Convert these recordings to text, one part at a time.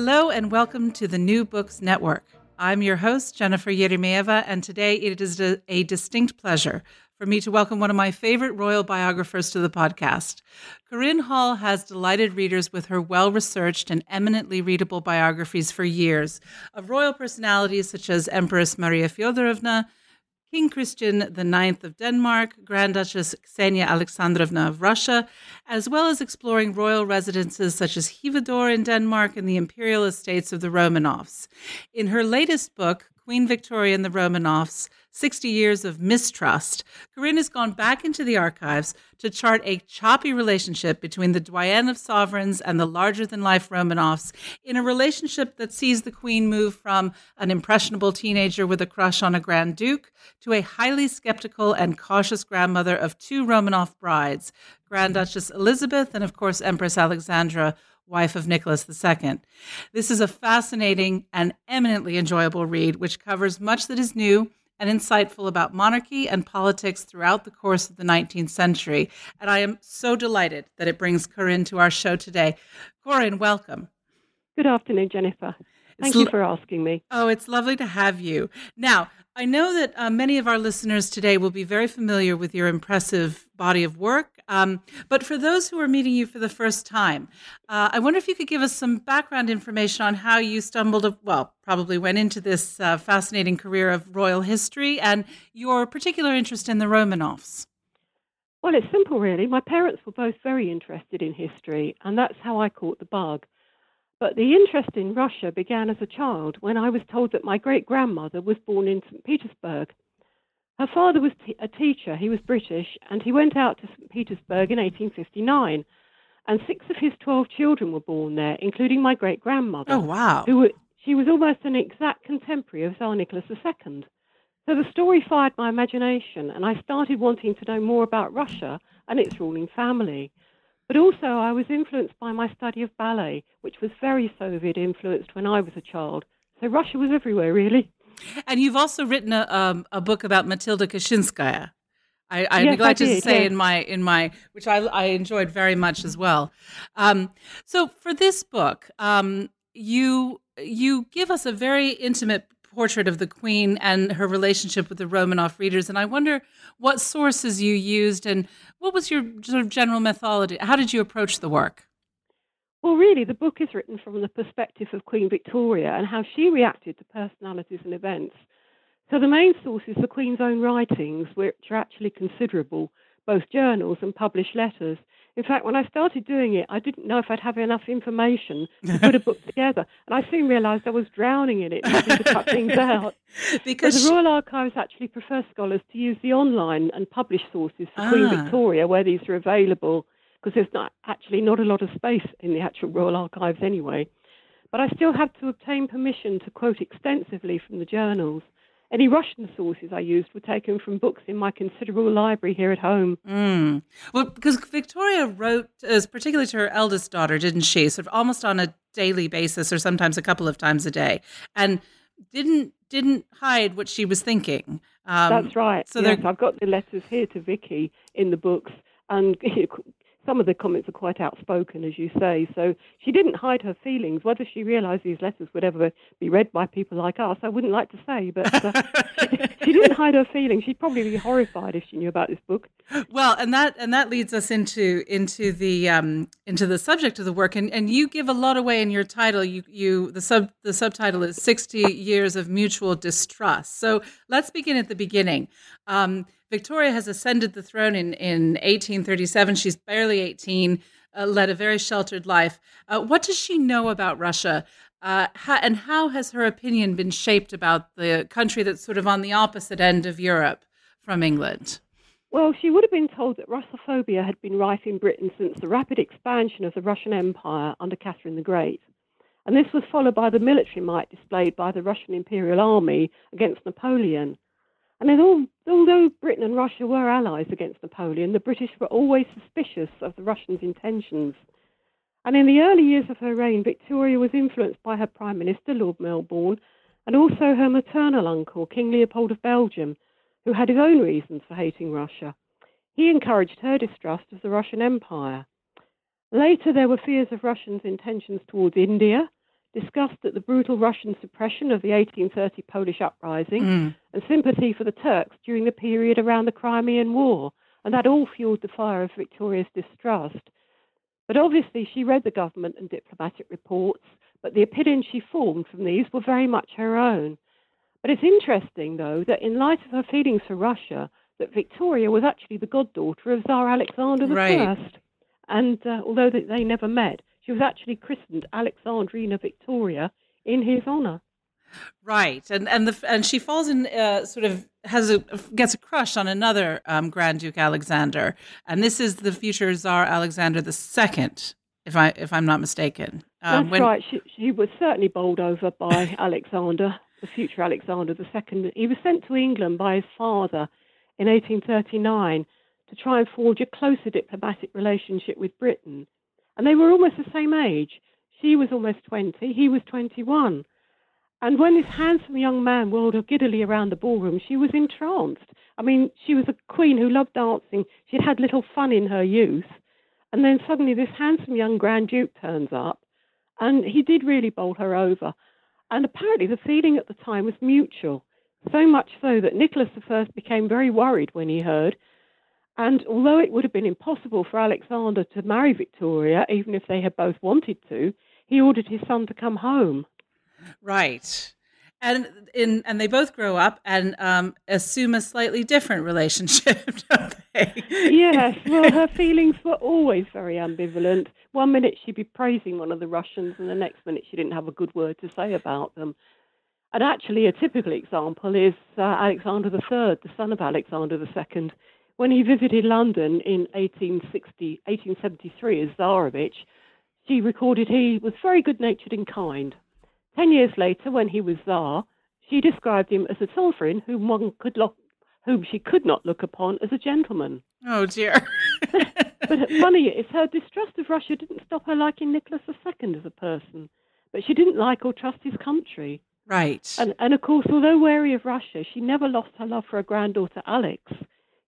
Hello and welcome to the New Books Network. I'm your host, Jennifer Eremeeva, and today it is a, a, distinct pleasure for me to welcome one of my favorite royal biographers to the podcast. Coryne Hall has delighted readers with her well researched and eminently readable biographies for years of royal personalities such as Empress Maria Fyodorovna, King Christian IX of Denmark, Grand Duchess Ksenia Alexandrovna of Russia, as well as exploring royal residences such as Hvidøre in Denmark and the imperial estates of the Romanovs. In her latest book, Queen Victoria and the Romanovs 60 Years of Mistrust, Coryne has gone back into the archives to chart a choppy relationship between the doyenne of sovereigns and the larger than life Romanovs in a relationship that sees the Queen move from an impressionable teenager with a crush on a Grand Duke to a highly skeptical and cautious grandmother of two Romanov brides, Grand Duchess Elizabeth and, of course, Empress Alexandra wife of Nicholas II. This is a fascinating and eminently enjoyable read, which covers much that is new and insightful about monarchy and politics throughout the course of the 19th century. And I am so delighted that it brings Coryne to our show today. Coryne, welcome. Good afternoon, Jennifer. Thank you for asking me. Oh, it's lovely to have you. Now, I know that uh, many of our listeners today will be very familiar with your impressive body of work. Um, but for those who are meeting you for the first time, uh, I wonder if you could give us some background information on how you stumbled, well, probably went into this uh, fascinating career of royal history and your particular interest in the Romanovs. Well, it's simple, really. My parents were both very interested in history, and that's how I caught the bug. But the interest in Russia began as a child when I was told that my great grandmother was born in St. Petersburg. Her father was t- a teacher, he was British, and he went out to St. Petersburg in 1859. And six of his 12 children were born there, including my great grandmother. Oh, wow. Who, were, she was almost an exact contemporary of Tsar Nicholas II. So the story fired my imagination, and I started wanting to know more about Russia and its ruling family. But also, I was influenced by my study of ballet, which was very Soviet influenced when I was a child. So Russia was everywhere, really. And you've also written a, um, a book about Matilda Kshesinskaya. I, I yes, neglected I did, to say yes. in my in my which I, I enjoyed very much as well. Um, so for this book, um, you you give us a very intimate portrait of the Queen and her relationship with the Romanov readers. And I wonder what sources you used and what was your sort of general methodology? How did you approach the work? Well, really, the book is written from the perspective of Queen Victoria and how she reacted to personalities and events. So the main source is the Queen's own writings, which are actually considerable, both journals and published letters. In fact, when I started doing it, I didn't know if I'd have enough information to put a book together, and I soon realised I was drowning in it, to cut things out. because the Royal Archives actually prefer scholars to use the online and published sources for ah. Queen Victoria, where these are available, because there's not actually not a lot of space in the actual Royal Archives anyway. But I still had to obtain permission to quote extensively from the journals. Any Russian sources I used were taken from books in my considerable library here at home. Mm. Well, because Victoria wrote, as particularly to her eldest daughter, didn't she? Sort of almost on a daily basis, or sometimes a couple of times a day, and didn't didn't hide what she was thinking. Um, That's right. So yes, I've got the letters here to Vicky in the books, and some of the comments are quite outspoken, as you say. So she didn't hide her feelings. Whether she realised these letters would ever be read by people like us, I wouldn't like to say. But uh, she, she, didn't hide her feelings. She'd probably be horrified if she knew about this book. Well, and that and that leads us into into the um, into the subject of the work, and, and you give a lot away in your title. You you the sub the subtitle is sixty years of mutual distrust. So let's begin at the beginning. Um, Victoria has ascended the throne in, in 1837. She's barely 18, uh, led a very sheltered life. Uh, what does she know about Russia? Uh, and how has her opinion been shaped about the country that's sort of on the opposite end of Europe from England? Well, she would have been told that Russophobia had been rife in Britain since the rapid expansion of the Russian Empire under Catherine the Great. And this was followed by the military might displayed by the Russian Imperial Army against Napoleon. And although Britain and Russia were allies against Napoleon, the British were always suspicious of the Russians' intentions. And in the early years of her reign, Victoria was influenced by her Prime Minister, Lord Melbourne, and also her maternal uncle, King Leopold of Belgium, who had his own reasons for hating Russia. He encouraged her distrust of the Russian Empire. Later, there were fears of Russians' intentions towards India, discussed at the brutal Russian suppression of the 1830 Polish uprising, mm. and sympathy for the Turks during the period around the Crimean War. And that all fueled the fire of Victoria's distrust. But obviously, she read the government and diplomatic reports, but the opinions she formed from these were very much her own. But it's interesting, though, that in light of her feelings for Russia, that Victoria was actually the goddaughter of Tsar Alexander right. I. And uh, although they never met, she was actually christened Alexandrina Victoria in his honor. Right, and and the and she falls in uh, sort of has a gets a crush on another um, Grand Duke Alexander, and this is the future Tsar Alexander the Second, if I if I'm not mistaken. Um, That's when, right. She, she was certainly bowled over by Alexander, the future Alexander the Second. He was sent to England by his father in 1839 to try and forge a closer diplomatic relationship with Britain, and they were almost the same age. She was almost 20, he was 21. And when this handsome young man whirled her giddily around the ballroom, she was entranced. I mean, she was a queen who loved dancing. She'd had little fun in her youth. And then suddenly this handsome young Grand Duke turns up, and he did really bowl her over. And apparently the feeling at the time was mutual, so much so that Nicholas I became very worried when he heard. And although it would have been impossible for Alexander to marry Victoria, even if they had both wanted to, he ordered his son to come home. Right. And in and they both grow up and um, assume a slightly different relationship, don't they? Yes. Well, her feelings were always very ambivalent. One minute she'd be praising one of the Russians, and the next minute she didn't have a good word to say about them. And actually, a typical example is uh, Alexander III, the son of Alexander II. When he visited London in 1860, 1873 as Tsarevich, she recorded he was very good natured and kind. Ten years later, when he was Tsar, she described him as a sovereign whom one could look, whom she could not look upon as a gentleman. Oh dear. but funny is her distrust of Russia didn't stop her liking Nicholas II as a person, but she didn't like or trust his country. Right. And and of course, although wary of Russia, she never lost her love for her granddaughter Alex,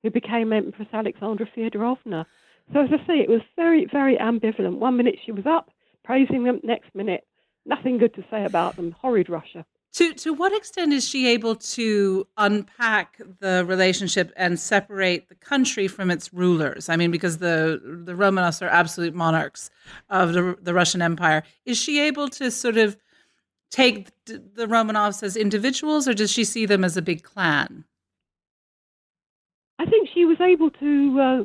who became Empress Alexandra Feodorovna. So as I say, it was very, very ambivalent. One minute she was up praising them, next minute nothing good to say about them. Horrid Russia. To to what extent is she able to unpack the relationship and separate the country from its rulers? I mean, because the the Romanovs are absolute monarchs of the, the Russian Empire. Is she able to sort of take the Romanovs as individuals, or does she see them as a big clan? She was able to uh,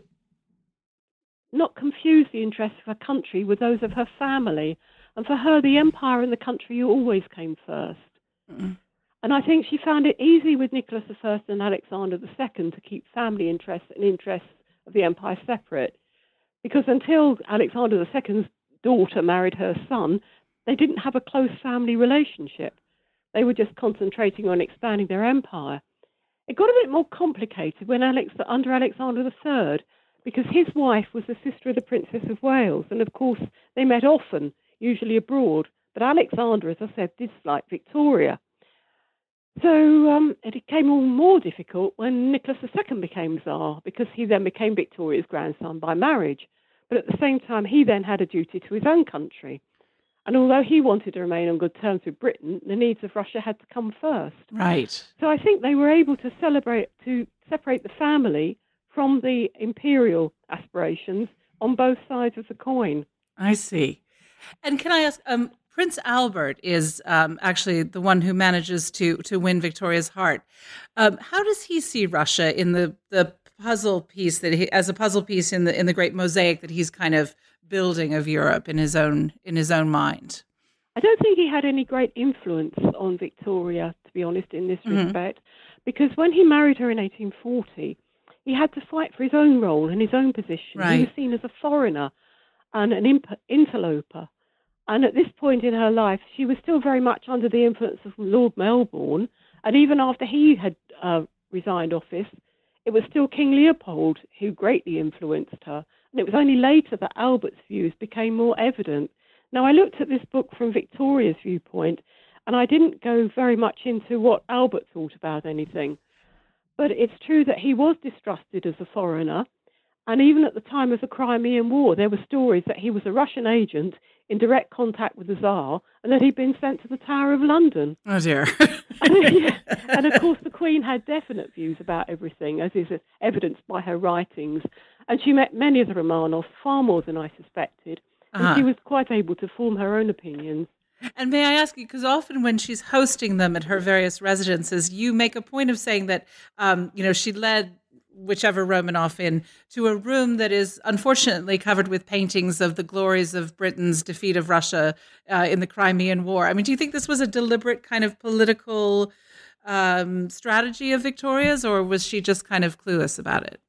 not confuse the interests of her country with those of her family. And for her, the empire and the country always came 1st mm And I think she found it easy with Nicholas I and Alexander II to keep family interests and interests of the empire separate. Because until Alexander II's daughter married her son, they didn't have a close family relationship. They were just concentrating on expanding their empire. It got a bit more complicated when Alex, under Alexander III, because his wife was the sister of the Princess of Wales, and of course they met often usually abroad. But Alexander, as I said, disliked Victoria. So um, it became all more difficult when Nicholas II became Tsar, because he then became Victoria's grandson by marriage. But at the same time, he then had a duty to his own country. And although he wanted to remain on good terms with Britain, the needs of Russia had to come first. Right. So I think they were able to celebrate to separate the family from the imperial aspirations on both sides of the coin. I see. And can I ask, um, Prince Albert is um, actually the one who manages to to win Victoria's heart. Um, how does he see Russia in the the puzzle piece that he as a puzzle piece in the in the great mosaic that he's kind of building of Europe in his own in his own mind? I don't think he had any great influence on Victoria, to be honest, in this mm-hmm. respect, because when he married her in 1840, he had to fight for his own role and his own position. Right. He was seen as a foreigner and an imp- interloper. And at this point in her life, she was still very much under the influence of Lord Melbourne. And even after he had uh, resigned office, it was still King Leopold who greatly influenced her. It was only later that Albert's views became more evident. Now, I looked at this book from Victoria's viewpoint, and I didn't go very much into what Albert thought about anything. But it's true that he was distrusted as a foreigner. And even at the time of the Crimean War, there were stories that he was a Russian agent in direct contact with the Tsar and that he'd been sent to the Tower of London. Oh, dear. And of course, the Queen had definite views about everything, as is evidenced by her writings. And she met many of the Romanovs, far more than I suspected. And Uh-huh. she was quite able to form her own opinions. And may I ask you, because often when she's hosting them at her various residences, you make a point of saying that, um, you know, she led whichever Romanoff in to a room that is unfortunately covered with paintings of the glories of Britain's defeat of Russia uh, in the Crimean War. I mean, do you think this was a deliberate kind of political um, strategy of Victoria's, or was she just kind of clueless about it?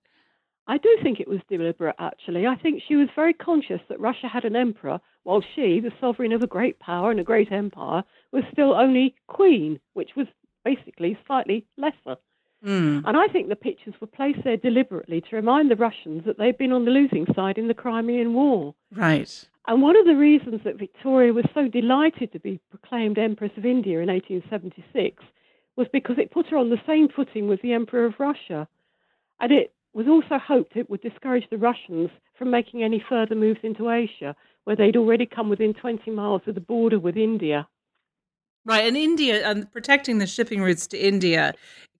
I do think it was deliberate, actually. I think she was very conscious that Russia had an emperor, while she, the sovereign of a great power and a great empire, was still only queen, which was basically slightly lesser. Mm. And I think the pictures were placed there deliberately to remind the Russians that they'd been on the losing side in the Crimean War. Right. And one of the reasons that Victoria was so delighted to be proclaimed Empress of India in 1876 was because it put her on the same footing with the Emperor of Russia. And it was also hoped it would discourage the Russians from making any further moves into Asia, where they'd already come within 20 miles of the border with India. Right, and India and protecting the shipping routes to India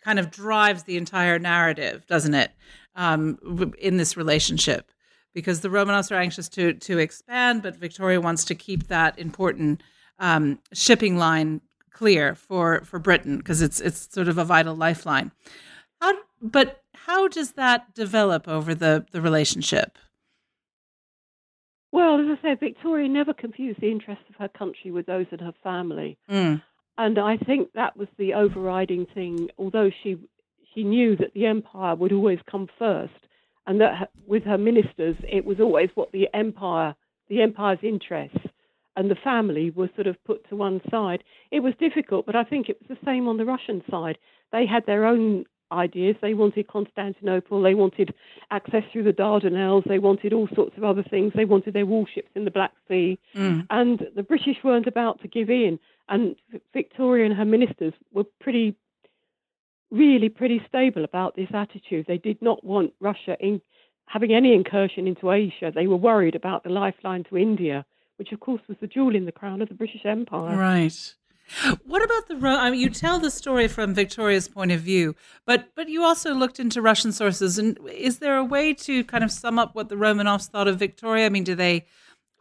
kind of drives the entire narrative, doesn't it? Um, in this relationship, because the Romanovs are anxious to to expand, but Victoria wants to keep that important um, shipping line clear for for Britain because it's it's sort of a vital lifeline. How, but how does that develop over the the relationship? Well, as I said, Victoria never confused the interests of her country with those of her family. Mm, And I think that was the overriding thing, although she she knew that the empire would always come first, and that her, with her ministers, it was always what the empire, the empire's interests, and the family were sort of put to one side. It was difficult, but I think it was the same on the Russian side. They had their own ideas. They wanted Constantinople. They wanted access through the Dardanelles. They wanted all sorts of other things. They wanted their warships in the Black Sea. mm, And the British weren't about to give in. And Victoria and her ministers were pretty, really pretty stable about this attitude. They did not want Russia in having any incursion into Asia. They were worried about the lifeline to India, which of course was the jewel in the crown of the British Empire. Right. What about the I mean, you tell the story from Victoria's point of view, but but you also looked into Russian sources. And is there a way to kind of sum up what the Romanovs thought of Victoria? I mean, do they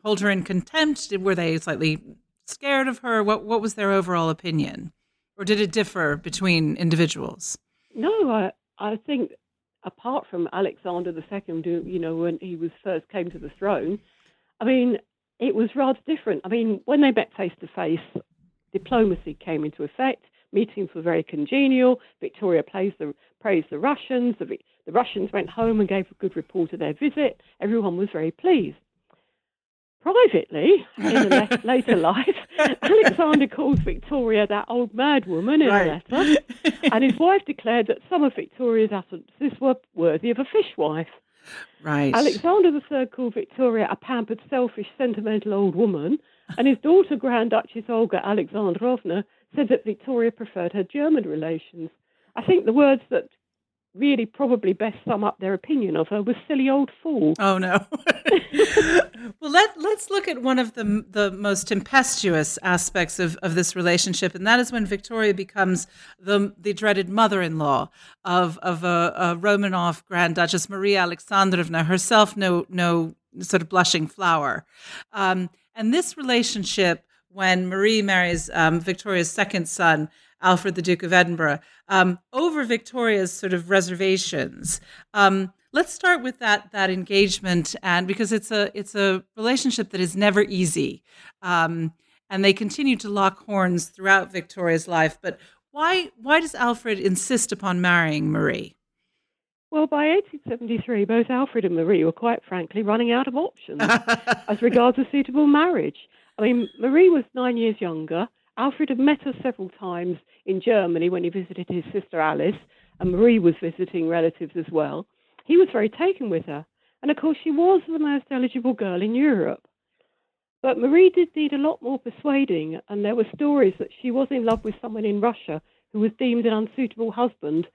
hold her in contempt? Were they slightly scared of her? What what was their overall opinion, or did it differ between individuals? No, I, I think apart from Alexander II, you know, when he was first came to the throne, I mean, it was rather different. I mean, when they met face to face, diplomacy came into effect. Meetings were very congenial. Victoria praised the, praised the Russians. The, the Russians went home and gave a good report of their visit. Everyone was very pleased. Privately, in a la- later life, Alexander calls Victoria that old mad woman in a letter and his wife declared that some of Victoria's utterances were worthy of a fishwife. right. Alexander III called Victoria a pampered, selfish, sentimental old woman, and his daughter, Grand Duchess Olga Alexandrovna, said that Victoria preferred her German relations. I think the words that really probably best sum up their opinion of her was silly old fool. Oh no. well, let let's look at one of the the most tempestuous aspects of, of this relationship, and that is when Victoria becomes the the dreaded mother-in-law of of a, a Romanov Grand Duchess Maria Alexandrovna herself, no no sort of blushing flower, um, and this relationship when Marie marries um, Victoria's second son. Alfred, the Duke of Edinburgh, um, over Victoria's sort of reservations. Um, let's start with that that engagement, and because it's a it's a relationship that is never easy, um, and they continue to lock horns throughout Victoria's life. But why why does Alfred insist upon marrying Marie? Well, by 1873, both Alfred and Marie were quite frankly running out of options as regards a suitable marriage. I mean, Marie was nine years younger. Alfred had met her several times in Germany when he visited his sister Alice, and Marie was visiting relatives as well. He was very taken with her, and of course, she was the most eligible girl in Europe. But Marie did need a lot more persuading, and there were stories that she was in love with someone in Russia who was deemed an unsuitable husband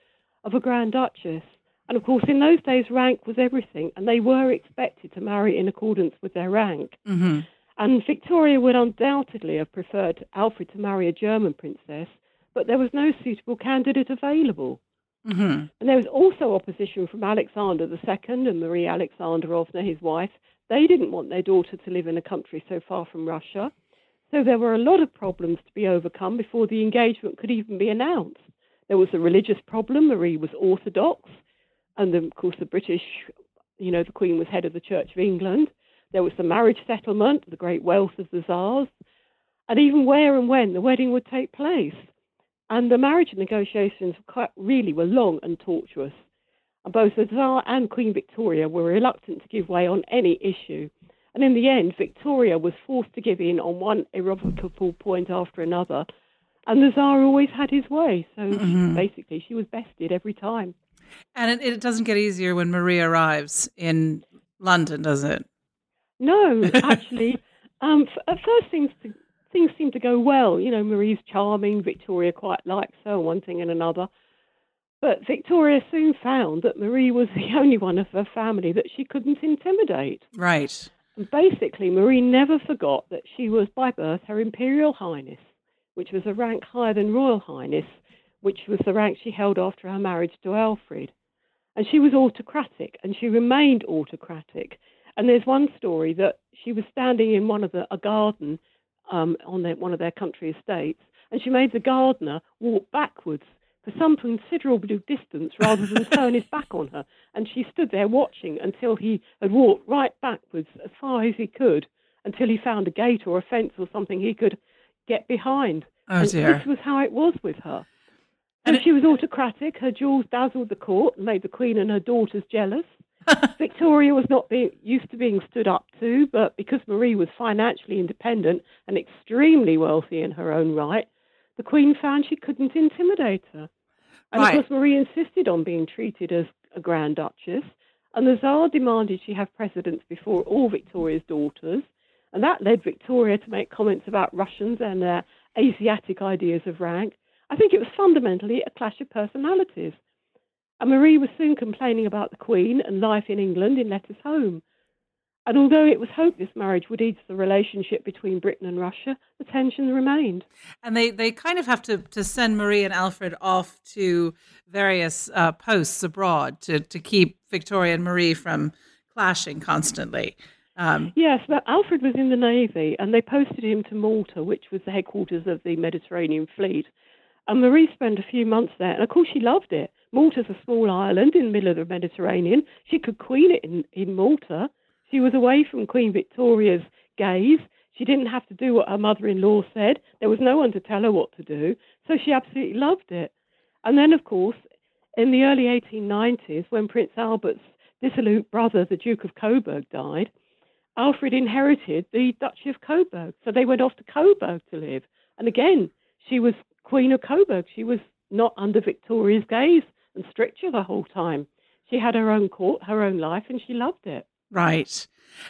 of a Grand Duchess. And of course, in those days, rank was everything, and they were expected to marry in accordance with their rank. Mm-hmm. And Victoria would undoubtedly have preferred Alfred to marry a German princess, but there was no suitable candidate available. Mm-hmm. And there was also opposition from Alexander II and Marie Alexandrovna, his wife. They didn't want their daughter to live in a country so far from Russia. So there were a lot of problems to be overcome before the engagement could even be announced. There was a religious problem. Marie was Orthodox and then, of course the British, you know, the Queen was head of the Church of England. There was the marriage settlement, the great wealth of the Tsars, and even where and when the wedding would take place. And the marriage negotiations quite, really were long and tortuous. And both the Tsar and Queen Victoria were reluctant to give way on any issue. And in the end, Victoria was forced to give in on one irrevocable point after another. And the Tsar always had his way. So Mhm. basically, she was bested every time. And it, it doesn't get easier when Marie arrives in London, does it? No, actually, um, f- at first things to, things seem to go well. You know, Marie's charming, Victoria quite likes her, one thing and another. But Victoria soon found that Marie was the only one of her family that she couldn't intimidate. Right. And basically, Marie never forgot that she was by birth Her Imperial Highness, which was a rank higher than Royal Highness, which was the rank she held after her marriage to Alfred. And she was autocratic, and she remained autocratic. And there's one story that she was standing in one of the a garden um, on their, one of their country estates, and she made the gardener walk backwards for some considerable distance rather than turn his back on her. And she stood there watching until he had walked right backwards as far as he could until he found a gate or a fence or something he could get behind. Oh and dear. this was how it was with her. And And it- she was autocratic. Her jewels dazzled the court and made the queen and her daughters jealous. Victoria was not being, used to being stood up to, but because Marie was financially independent and extremely wealthy in her own right, the queen found she couldn't intimidate her. And Right. of course, Marie insisted on being treated as a Grand Duchess, and the Tsar demanded she have precedence before all Victoria's daughters, and that led Victoria to make comments about Russians and their Asiatic ideas of rank. I think it was fundamentally a clash of personalities. And Marie was soon complaining about the Queen and life in England in letters home. And although it was hoped this marriage would ease the relationship between Britain and Russia, the tension remained. And they, they kind of have to, to send Marie and Alfred off to various uh, posts abroad to, to keep Victoria and Marie from clashing constantly. Um, Yes, but Alfred was in the Navy and they posted him to Malta, which was the headquarters of the Mediterranean Fleet. And Marie spent a few months there, and of course she loved it. Malta's a small island in the middle of the Mediterranean. She could queen it in, in Malta. She was away from Queen Victoria's gaze. She didn't have to do what her mother in law said. There was no one to tell her what to do. So she absolutely loved it. And then, of course, in the early 1890s, when Prince Albert's dissolute brother, the Duke of Coburg, died, Alfred inherited the Duchy of Coburg. So they went off to Coburg to live. And again, she was Queen of Coburg. She was not under Victoria's gaze and stricture the whole time. She had her own court, her own life, and she loved it. Right.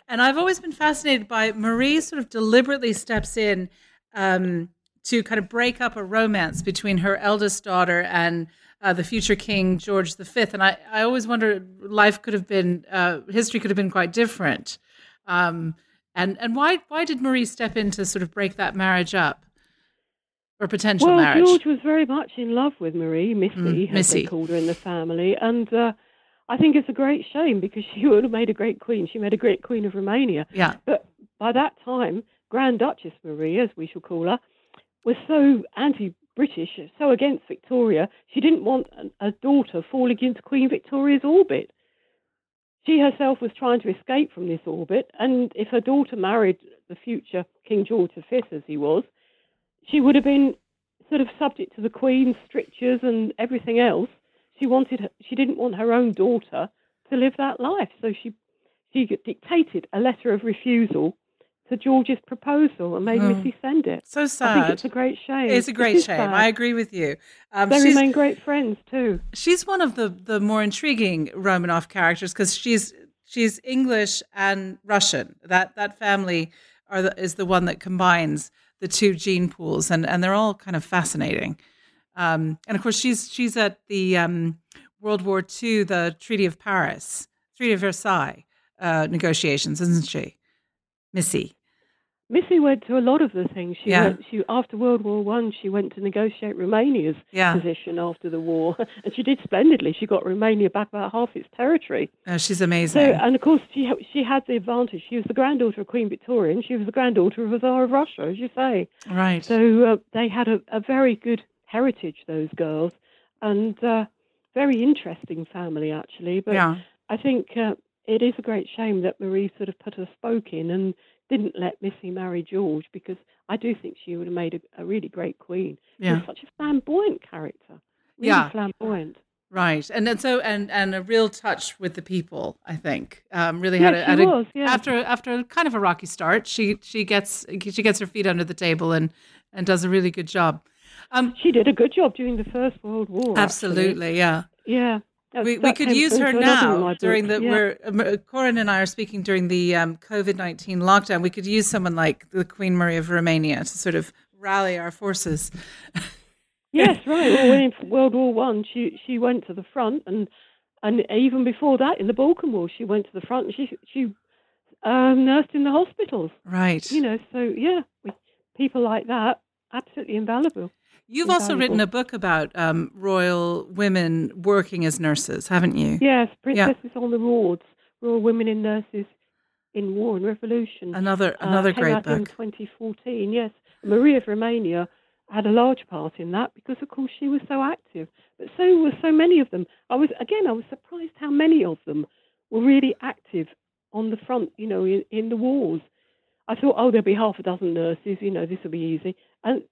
And I've always been fascinated by Marie sort of deliberately steps in um, to kind of break up a romance between her eldest daughter and uh, the future king George V. And I, I always wonder life could have been, uh, history could have been quite different. Um, and and why why did Marie step in to sort of break that marriage up or potential well, marriage? George was very much in love with Marie, Missy, Mm, as Missy. they called her in the family, and uh, I think it's a great shame because she would have made a great queen. She made a great queen of Romania. Yeah. But by that time, Grand Duchess Marie, as we shall call her, was so anti-British, so against Victoria, she didn't want a daughter falling into Queen Victoria's orbit. She herself was trying to escape from this orbit, and if her daughter married the future King George V, as he was, she would have been sort of subject to the Queen's strictures and everything else. she wanted her, she didn't want her own daughter to live that life, so she she dictated a letter of refusal to George's proposal and made Oh. Missy send it. So sad. I think it's a great shame. It's a great is shame. sad. I agree with you. Um, they she's, remain great friends too. she's one of the the more intriguing Romanov characters because she's she's English and Russian. That that family are the, is the one that combines the two gene pools, and and they're all kind of fascinating. Um, and of course, she's she's at the um, World War II, the Treaty of Paris, Treaty of Versailles uh, negotiations, isn't she, Missy? Missy went to a lot of the things. She Yeah. went, she after World War One, she went to negotiate Romania's Yeah, position after the war, and she did splendidly. She got Romania back about half its territory. uh, she's So, amazing. and of course, she she had the advantage. She was the granddaughter of Queen Victoria, and she was the granddaughter of a Tsar of Russia, as you say. right. So uh, they had a, a very good heritage, those girls, and uh, very interesting family actually. But yeah. I think uh, it is a great shame that Marie sort of put a spoke in and didn't let Missy marry George because I do think she would have made a, a really great queen. She Yeah. was such a flamboyant character. Really Yeah. flamboyant. Right, and and so and and a real touch with the people. I think um, really Yeah, had a, she had a was, yeah. after after kind of a rocky start. She she gets she gets her feet under the table and and does a really good job. Um, She did a good job during the First World War. actually. absolutely, yeah. Yeah. We, we could use her to another of now during the yeah. where um, Coryne and I are speaking during the um, COVID nineteen lockdown. We could use someone like the Queen Marie of Romania to sort of rally our forces. Yes, right. Well, in World War One, she she went to the front, and and even before that, in the Balkan War, she went to the front. and She she um, nursed in the hospitals. Right. You know, so yeah, we, people like that absolutely invaluable. You've also written a book about um, royal women working as nurses, haven't you? Yes, Princesses on the Wards, Royal Women in Nurses in War and Revolution. Another uh, another came great out in 2014. Yes, Maria of Romania had a large part in that because, of course, she was so active. But so were so many of them. I was again, I was surprised how many of them were really active on the front. You know, in, in the wars. I thought, oh, there'll be half a dozen nurses. You know, this will be easy. And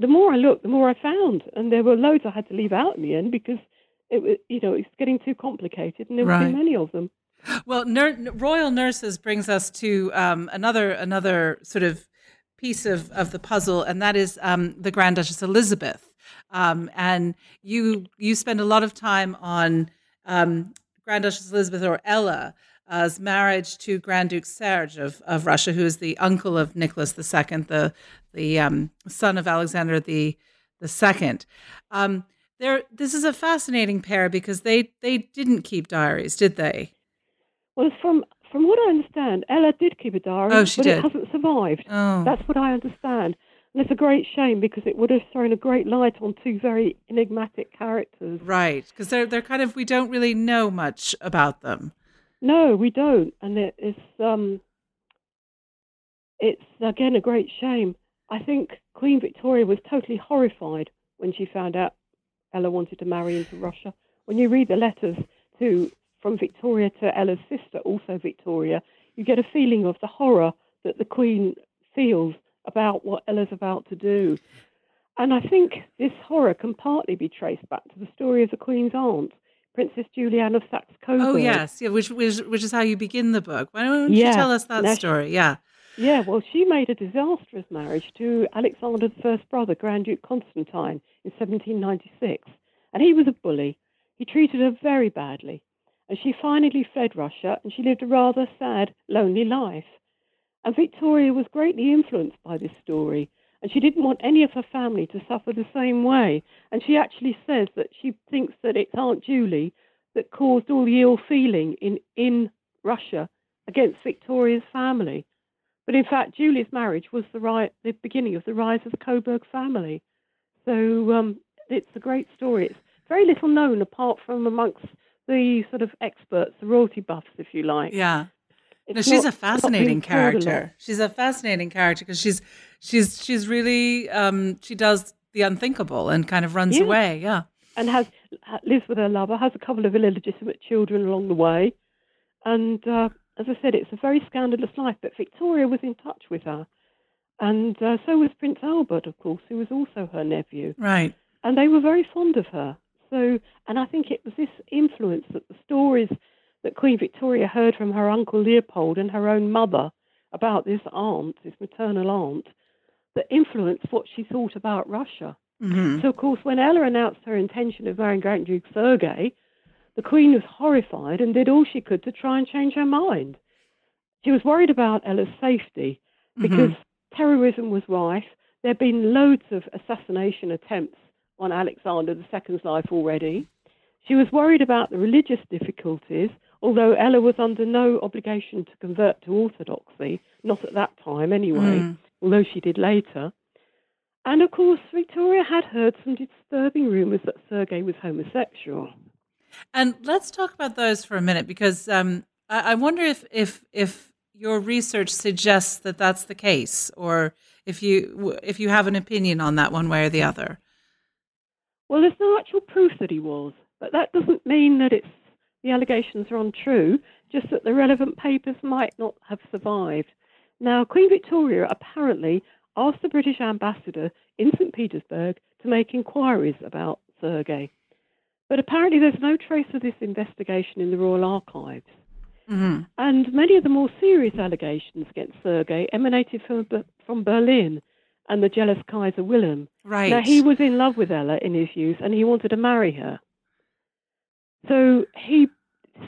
the more I looked, the more I found, and there were loads I had to leave out in the end because it was, you know, it's getting too complicated, and there were Right. too many of them. Well, nur- royal nurses brings us to um, another another sort of piece of, of the puzzle, and that is um, the Grand Duchess Elizabeth. Um, and you you spend a lot of time on um, Grand Duchess Elizabeth or Ella. As marriage to Grand Duke Serge of, of Russia, who is the uncle of Nicholas II, the the um, son of Alexander the the second. Um, there, this is a fascinating pair because they they didn't keep diaries, did they? Well, from from what I understand, Ella did keep a diary, Oh, she but did. it hasn't survived. Oh, That's what I understand. And it's a great shame because it would have thrown a great light on two very enigmatic characters. Right, because they're they're kind of we don't really know much about them. No, we don't, and it is um, it's again a great shame. I think Queen Victoria was totally horrified when she found out Ella wanted to marry into Russia. When you read the letters to from Victoria to Ella's sister, also Victoria, you get a feeling of the horror that the Queen feels about what Ella's about to do. And I think this horror can partly be traced back to the story of the Queen's aunt, Princess Juliana of Saxe-Coburg. Oh yes, yeah, which which which is how you begin the book. Why don't Yeah, you tell us that now she- story? Yeah, Yeah, well, she made a disastrous marriage to Alexander I's brother, Grand Duke Constantine, in 1796. And he was a bully. He treated her very badly. And she finally fled Russia and she lived a rather sad, lonely life. And Victoria was greatly influenced by this story. And she didn't want any of her family to suffer the same way. And she actually says that she thinks that it's Aunt Julie that caused all the ill feeling in, in Russia against Victoria's family. But in fact, Julie's marriage was the, ri- the beginning of the rise of the Coburg family. So um, it's a great story. It's very little known apart from amongst the sort of experts, the royalty buffs, if you like. yeah. No, she's not- a it's not being fascinating told a lot. character. She's a fascinating character because she's she's she's really um she does the unthinkable and kind of runs Yeah. away. Yeah, and has ha- lives with her lover, has a couple of illegitimate children along the way, and uh, as I said, it's a very scandalous life. But Victoria was in touch with her, and uh, so was Prince Albert, of course, who was also her nephew, right. and they were very fond of her. So, and I think it was this influence that the stories that Queen Victoria heard from her uncle Leopold and her own mother about this aunt, this maternal aunt, that influenced what she thought about Russia. Mhm. So, of course, when Ella announced her intention of marrying Grand Duke Sergei, the Queen was horrified and did all she could to try and change her mind. She was worried about Ella's safety because terrorism was rife. There had been loads of assassination attempts on Alexander II's life already. She was worried about the religious difficulties, although Ella was under no obligation to convert to Orthodoxy, not at that time anyway, Mm. although she did later. And of course, Victoria had heard some disturbing rumours that Sergei was homosexual. And let's talk about those for a minute because um, I, I wonder if, if if your research suggests that that's the case, or if you if you have an opinion on that one way or the other. Well, there's no actual proof that he was, but that doesn't mean that it's the allegations are untrue, just that the relevant papers might not have survived. Now, Queen Victoria apparently asked the British ambassador in St. Petersburg to make inquiries about Sergei. But apparently, there's no trace of this investigation in the Royal Archives. hmm And many of the more serious allegations against Sergei emanated from, from Berlin and the jealous Kaiser Wilhelm. Right. Now, he was in love with Ella in his youth and he wanted to marry her. So he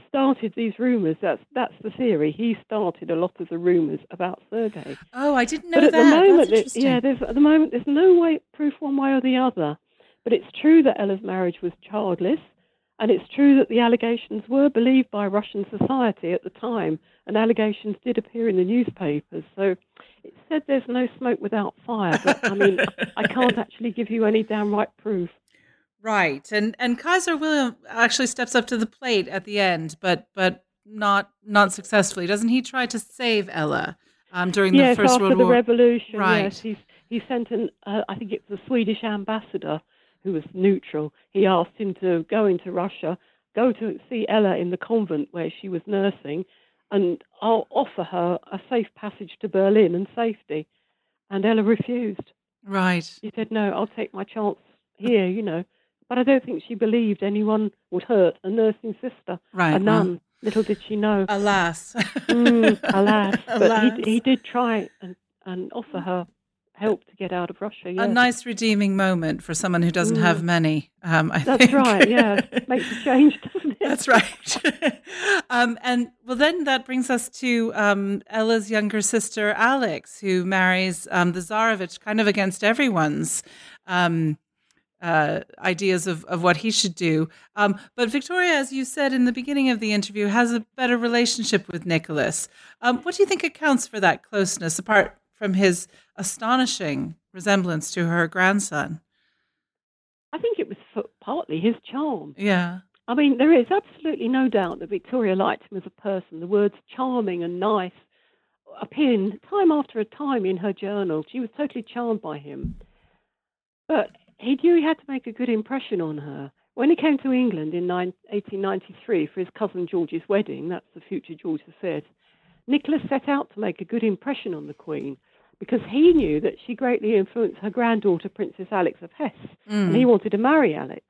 started these rumours. That's, that's the theory. He started a lot of the rumours about Sergei. oh, I didn't know But at that. the moment, that- yeah, there's, at the moment, there's no way proof one way or the other. But it's true that Ella's marriage was childless, and it's true that the allegations were believed by Russian society at the time, and allegations did appear in the newspapers. So it said there's no smoke without fire, but I mean, I can't actually give you any downright proof. Right, and and Kaiser William actually steps up to the plate at the end, but but not not successfully. Doesn't he try to save Ella um, during yes, the First after World the War? revolution, Right. yes, he's, he sent an, uh, I think it was a Swedish ambassador who was neutral. He asked him to go into Russia, go to see Ella in the convent where she was nursing, and I'll offer her a safe passage to Berlin and safety. And Ella refused. Right. She said, no, I'll take my chance here, you know. But I don't think she believed anyone would hurt a nursing sister, Right. a well, nun. Little did she know. alas. Mm, alas. But Alas. He, he did try and, and offer her help to get out of Russia. A nice redeeming moment for someone who doesn't Mm. have many. Um, I That's think. right. Yeah, makes a change, doesn't it? That's right. um, and well, then that brings us to um, Ella's younger sister, Alex, who marries um, the Tsarevich kind of against everyone's um, uh, ideas of, of what he should do. Um, but Victoria, as you said in the beginning of the interview, has a better relationship with Nicholas. Um, what do you think accounts for that closeness, apart from his astonishing resemblance to her grandson? I think it was partly his charm. Yeah. I mean, there is absolutely no doubt that Victoria liked him as a person. The words charming and nice appear time after time in her journal. She was totally charmed by him. But he knew he had to make a good impression on her. When he came to England in 1893 for his cousin George's wedding, that's the future George V, Nicholas set out to make a good impression on the Queen because he knew that she greatly influenced her granddaughter, Princess Alex of Hesse, and he wanted to marry Alex.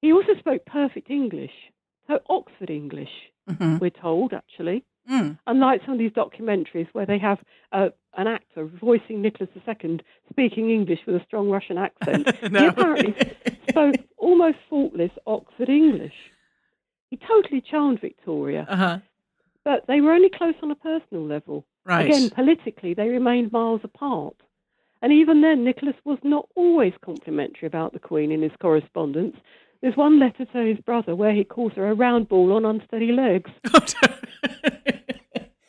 He also spoke perfect English, so Oxford English, Mhm. we're told, actually. Mm. Unlike some of these documentaries where they have uh, an actor voicing Nicholas II speaking English with a strong Russian accent, he apparently spoke almost faultless Oxford English. He totally charmed Victoria, uh-huh. but they were only close on a personal level. Right. Again, politically, they remained miles apart. And even then, Nicholas was not always complimentary about the Queen in his correspondence. There's one letter to his brother where he calls her a round ball on unsteady legs.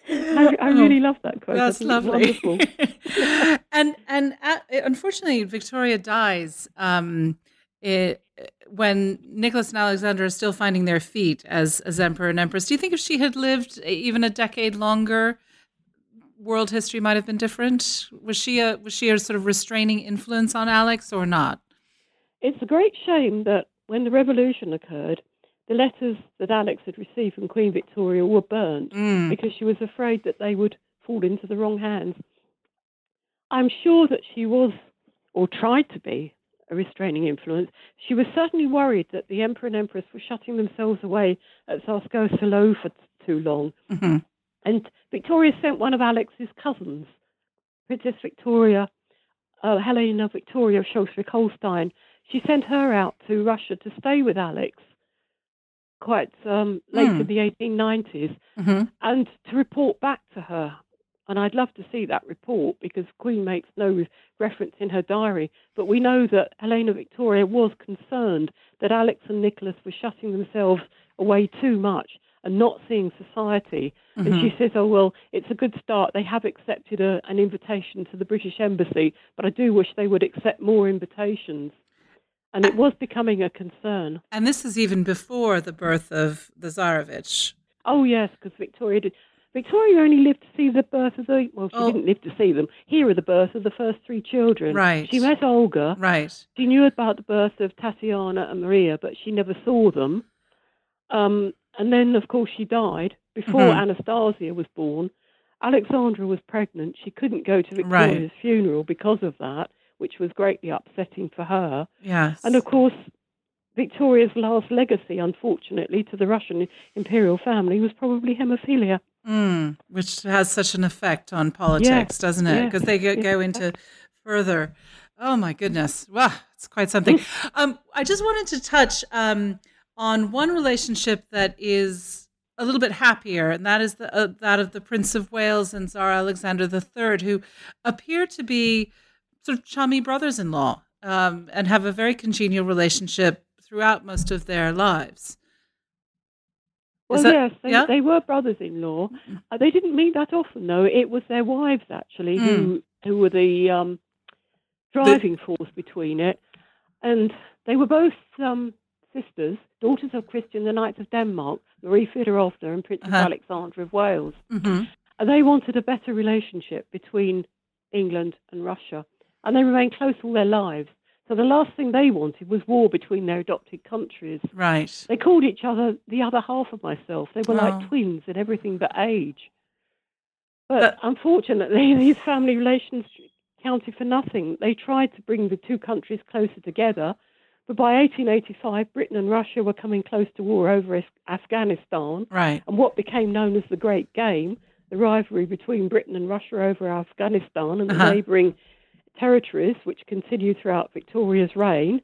I, I really love that quote. Oh, That's lovely. And and uh, unfortunately, Victoria dies um, it, when Nicholas and Alexander are still finding their feet as as emperor and empress. Do you think if she had lived even a decade longer, world history might have been different? Was she a was she a sort of restraining influence on Alex or not? It's a great shame that when the revolution occurred, the letters that Alex had received from Queen Victoria were burnt Mm. because she was afraid that they would fall into the wrong hands. I'm sure that she was, or tried to be, a restraining influence. She was certainly worried that the emperor and empress were shutting themselves away at Tsarskoye Selo for t- too long. hmm And Victoria sent one of Alex's cousins, Princess Victoria, uh, Helena Victoria of Schleswig-Holstein. She sent her out to Russia to stay with Alex quite um, late Hmm. in the 1890s hmm and to report back to her. And I'd love to see that report because Queen makes no reference in her diary. But we know that Helena Victoria was concerned that Alex and Nicholas were shutting themselves away too much and not seeing society. And Mhm. she says, Oh, well, it's a good start. They have accepted a, an invitation to the British Embassy, but I do wish they would accept more invitations. And it was becoming a concern. And this is even before the birth of the Tsarevich. Oh yes, because Victoria did. Victoria only lived to see the birth of the. Well, she Oh. didn't live to see them. Here are the birth of the first three children. Right. She met Olga. Right. She knew about the birth of Tatiana and Maria, but she never saw them. Um, and then, of course, she died before Mhm. Anastasia was born. Alexandra was pregnant. She couldn't go to Victoria's funeral because of that, which was greatly upsetting for her. Yes. And of course, Victoria's last legacy, unfortunately, to the Russian imperial family was probably hemophilia. Mm, which has such an effect on politics, doesn't it? yes, Because they go, go into further. Oh my goodness! Wow, it's quite something. um, I just wanted to touch um, on one relationship that is a little bit happier, and that is the, uh, that of the Prince of Wales and Tsar Alexander III, who appear to be sort of chummy brothers-in-law um, and have a very congenial relationship throughout most of their lives. Well, that- yes, they, yeah? they were brothers-in-law. Uh, they didn't meet that often, though. It was their wives actually Hmm. who who were the um, driving force between it, and they were both um, sisters, daughters of Christian the Ninth of Denmark, Marie Feodorovna and Princess Uh-huh. Alexandra of Wales. hmm And they wanted a better relationship between England and Russia, and they remained close all their lives. So the last thing they wanted was war between their adopted countries. Right. They called each other the other half of myself. They were Oh. like twins in everything but age. But But- unfortunately, these family relations counted for nothing. They tried to bring the two countries closer together, but by 1885, Britain and Russia were coming close to war over Afghanistan, Right. and what became known as the Great Game, the rivalry between Britain and Russia over Afghanistan and the Uh-huh. neighbouring territories, which continued throughout Victoria's reign.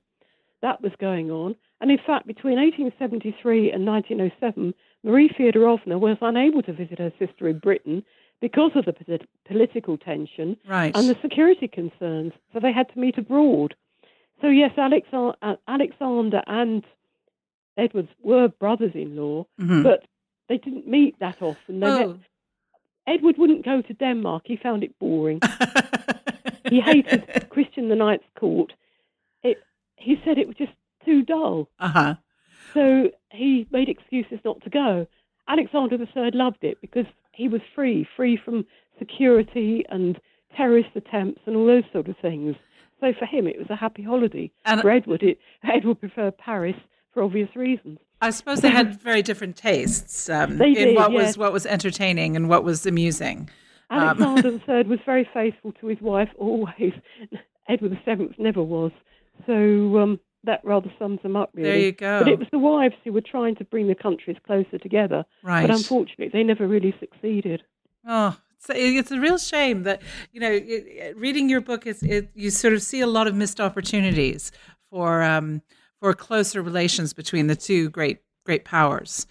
That was going on. And in fact, between 1873 and 1907, Marie Feodorovna was unable to visit her sister in Britain because of the polit- political tension Right. and the security concerns. So they had to meet abroad. So, yes, Alexan- uh, Alexander and Edward were brothers in law, Mhm. but they didn't meet that often. They met- oh. Edward wouldn't go to Denmark, he found it boring. he hated Christian the Ninth's court. It, he said it was just too dull. uh huh. So he made excuses not to go. Alexander III loved it because he was free, free from security and terrorist attempts and all those sort of things. So for him, it was a happy holiday. And- for Edward, it, Edward preferred Paris for obvious reasons. I suppose they had very different tastes um, in did, what was what was entertaining and what was amusing. Um, Alexander III was very faithful to his wife always. Edward VII never was. So um, that rather sums them up, really. There you go. But it was the wives who were trying to bring the countries closer together. Right. But unfortunately, they never really succeeded. Oh, it's, it's a real shame that you know it, reading your book is it, you sort of see a lot of missed opportunities for um, for closer relations between the two great great powers.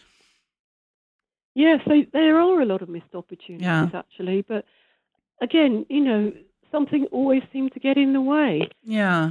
Yes, they, there are a lot of missed opportunities, Yeah. actually. But again, you know, something always seemed to get in the way. Yeah,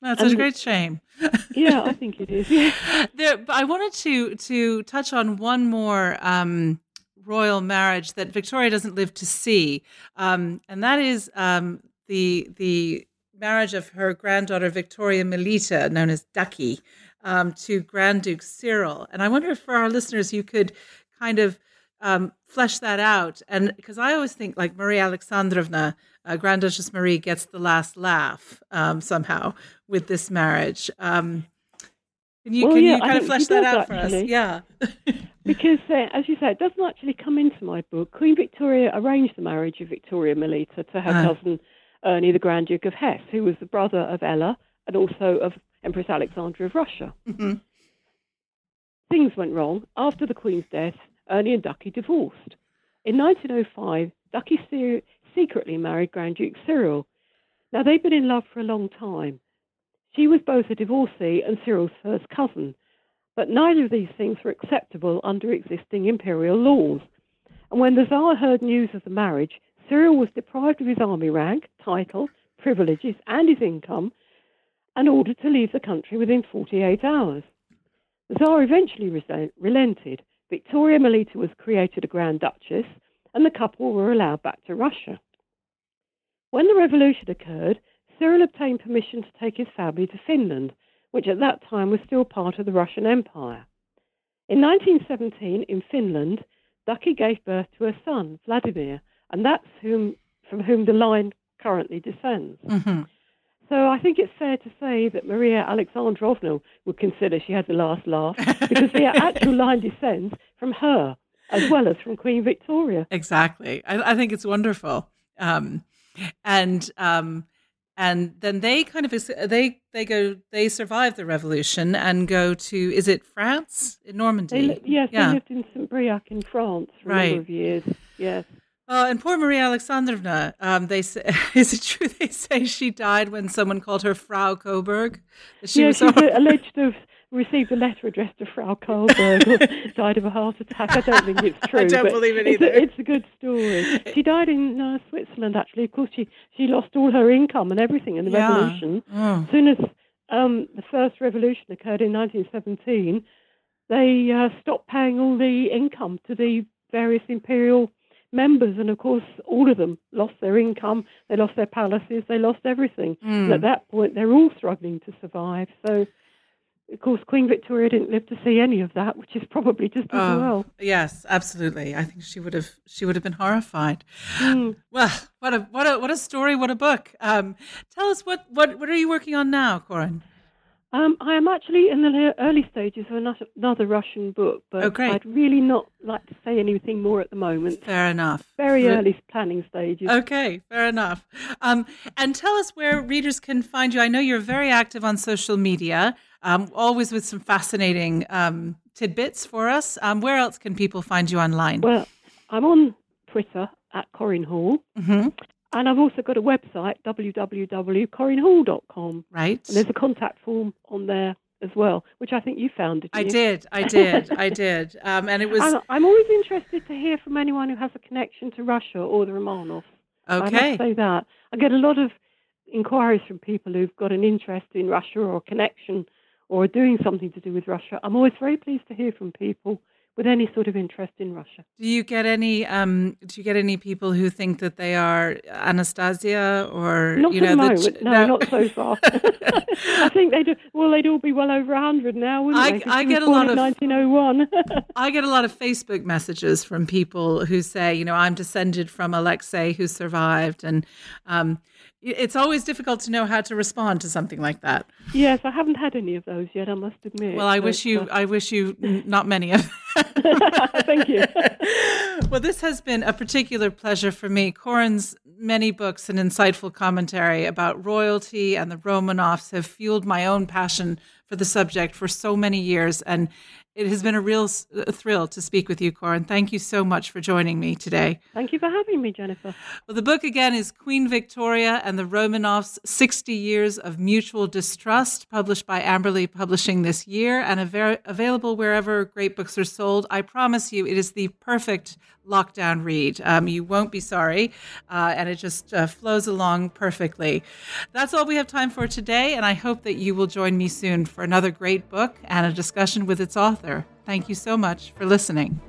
that's a great shame. Yeah, I think it is. Yeah. there, but I wanted to to touch on one more um, royal marriage that Victoria doesn't live to see, um, and that is um, the the marriage of her granddaughter Victoria Melita, known as Ducky, um, to Grand Duke Cyril. And I wonder if for our listeners you could kind of um, flesh that out, and because I always think like Marie Alexandrovna, uh, Grand Duchess Marie gets the last laugh um, somehow with this marriage. Um, can you, Well, can yeah, you kind of flesh that out for us? Yeah. Because, uh, as you say, it doesn't actually come into my book. Queen Victoria arranged the marriage of Victoria Melita to her Ah. cousin Ernie, the Grand Duke of Hesse, who was the brother of Ella and also of Empress Alexandra of Russia. Mm-hmm. Things went wrong. After the Queen's death, Ernie and Ducky divorced. In 1905, Ducky se- secretly married Grand Duke Cyril. Now, they'd been in love for a long time. She was both a divorcee and Cyril's first cousin, but neither of these things were acceptable under existing imperial laws. And when the Tsar heard news of the marriage, Cyril was deprived of his army rank, title, privileges, and his income, and ordered to leave the country within 48 hours. The Tsar eventually relented. Victoria Melita was created a Grand Duchess, and the couple were allowed back to Russia. When the revolution occurred, Cyril obtained permission to take his family to Finland, which at that time was still part of the Russian Empire. In 1917, in Finland, Ducky gave birth to a son, Vladimir, and that's whom, from whom the line currently descends. Mm-hmm. So I think it's fair to say that Maria Alexandrovna would consider she had the last laugh because the actual line descends from her as well as from Queen Victoria. Exactly. I, I think it's wonderful. Um, and um, and then they kind of they they go they survive the revolution and go to is it France in Normandy? They, yes, yeah. they lived in Saint Briac in France for right. a number of years. Yes. Uh, and poor Maria Alexandrovna, um, they say, is it true they say she died when someone called her Frau Coburg? She yeah, was she's alleged to have received a letter addressed to Frau Coburg or died of a heart attack. I don't think it's true. I don't believe it either. It's a, it's a good story. She died in uh, Switzerland, actually. Of course, she, she lost all her income and everything in the yeah. revolution. Oh. As soon as um, the first revolution occurred in 1917, they uh, stopped paying all the income to the various imperial members, and of course, all of them lost their income, they lost their palaces, they lost everything. Mm. At that point, they're all struggling to survive. So, of course, Queen Victoria didn't live to see any of that, which is probably just as oh, well. Yes, absolutely. I think she would have she would have been horrified. Mm. Well, what a what a what a story! What a book! Um, tell us what what what are you working on now, Coryne? Um, I am actually in the early stages of another Russian book, but oh, I'd really not like to say anything more at the moment. Fair enough. Very early planning stages. Okay, fair enough. Um, and tell us where readers can find you. I know you're very active on social media, um, always with some fascinating um, tidbits for us. Um, where else can people find you online? Well, I'm on Twitter at Coryne Hall. Mm-hmm. And I've also got a website, www.corynehall.com. Right. And there's a contact form on there as well, which I think you found. I you? did, I did, I did. Um, and it was. I'm, I'm, always interested to hear from anyone who has a connection to Russia or the Romanovs. Okay. I say that. I get a lot of inquiries from people who've got an interest in Russia or a connection or doing something to do with Russia. I'm always very pleased to hear from people with any sort of interest in Russia. Do you get any? Um, do you get any people who think that they are Anastasia or not you know? The no, no, not so far. I think they do. Well, they'd all be well over hundred now, wouldn't I, they? I get a lot of 1901. I get a lot of Facebook messages from people who say, you know, I'm descended from Alexei who survived, and um, it's always difficult to know how to respond to something like that. Yes, I haven't had any of those yet. I must admit. Well, I wish you. Uh, I wish you not many of. Thank you. well, this has been a particular pleasure for me. Coryne's many books and insightful commentary about royalty and the Romanovs have fueled my own passion for the subject for so many years, and it has been a real thrill to speak with you, Coryne. Thank you so much for joining me today. Thank you for having me, Jennifer. Well, the book again is Queen Victoria and the Romanovs 60 Years of Mutual Distrust, published by Amberley Publishing this year and av- available wherever great books are sold. I promise you, it is the perfect lockdown read. Um, you won't be sorry, uh, and it just uh, flows along perfectly. That's all we have time for today, and I hope that you will join me soon for another great book and a discussion with its author. Thank you so much for listening.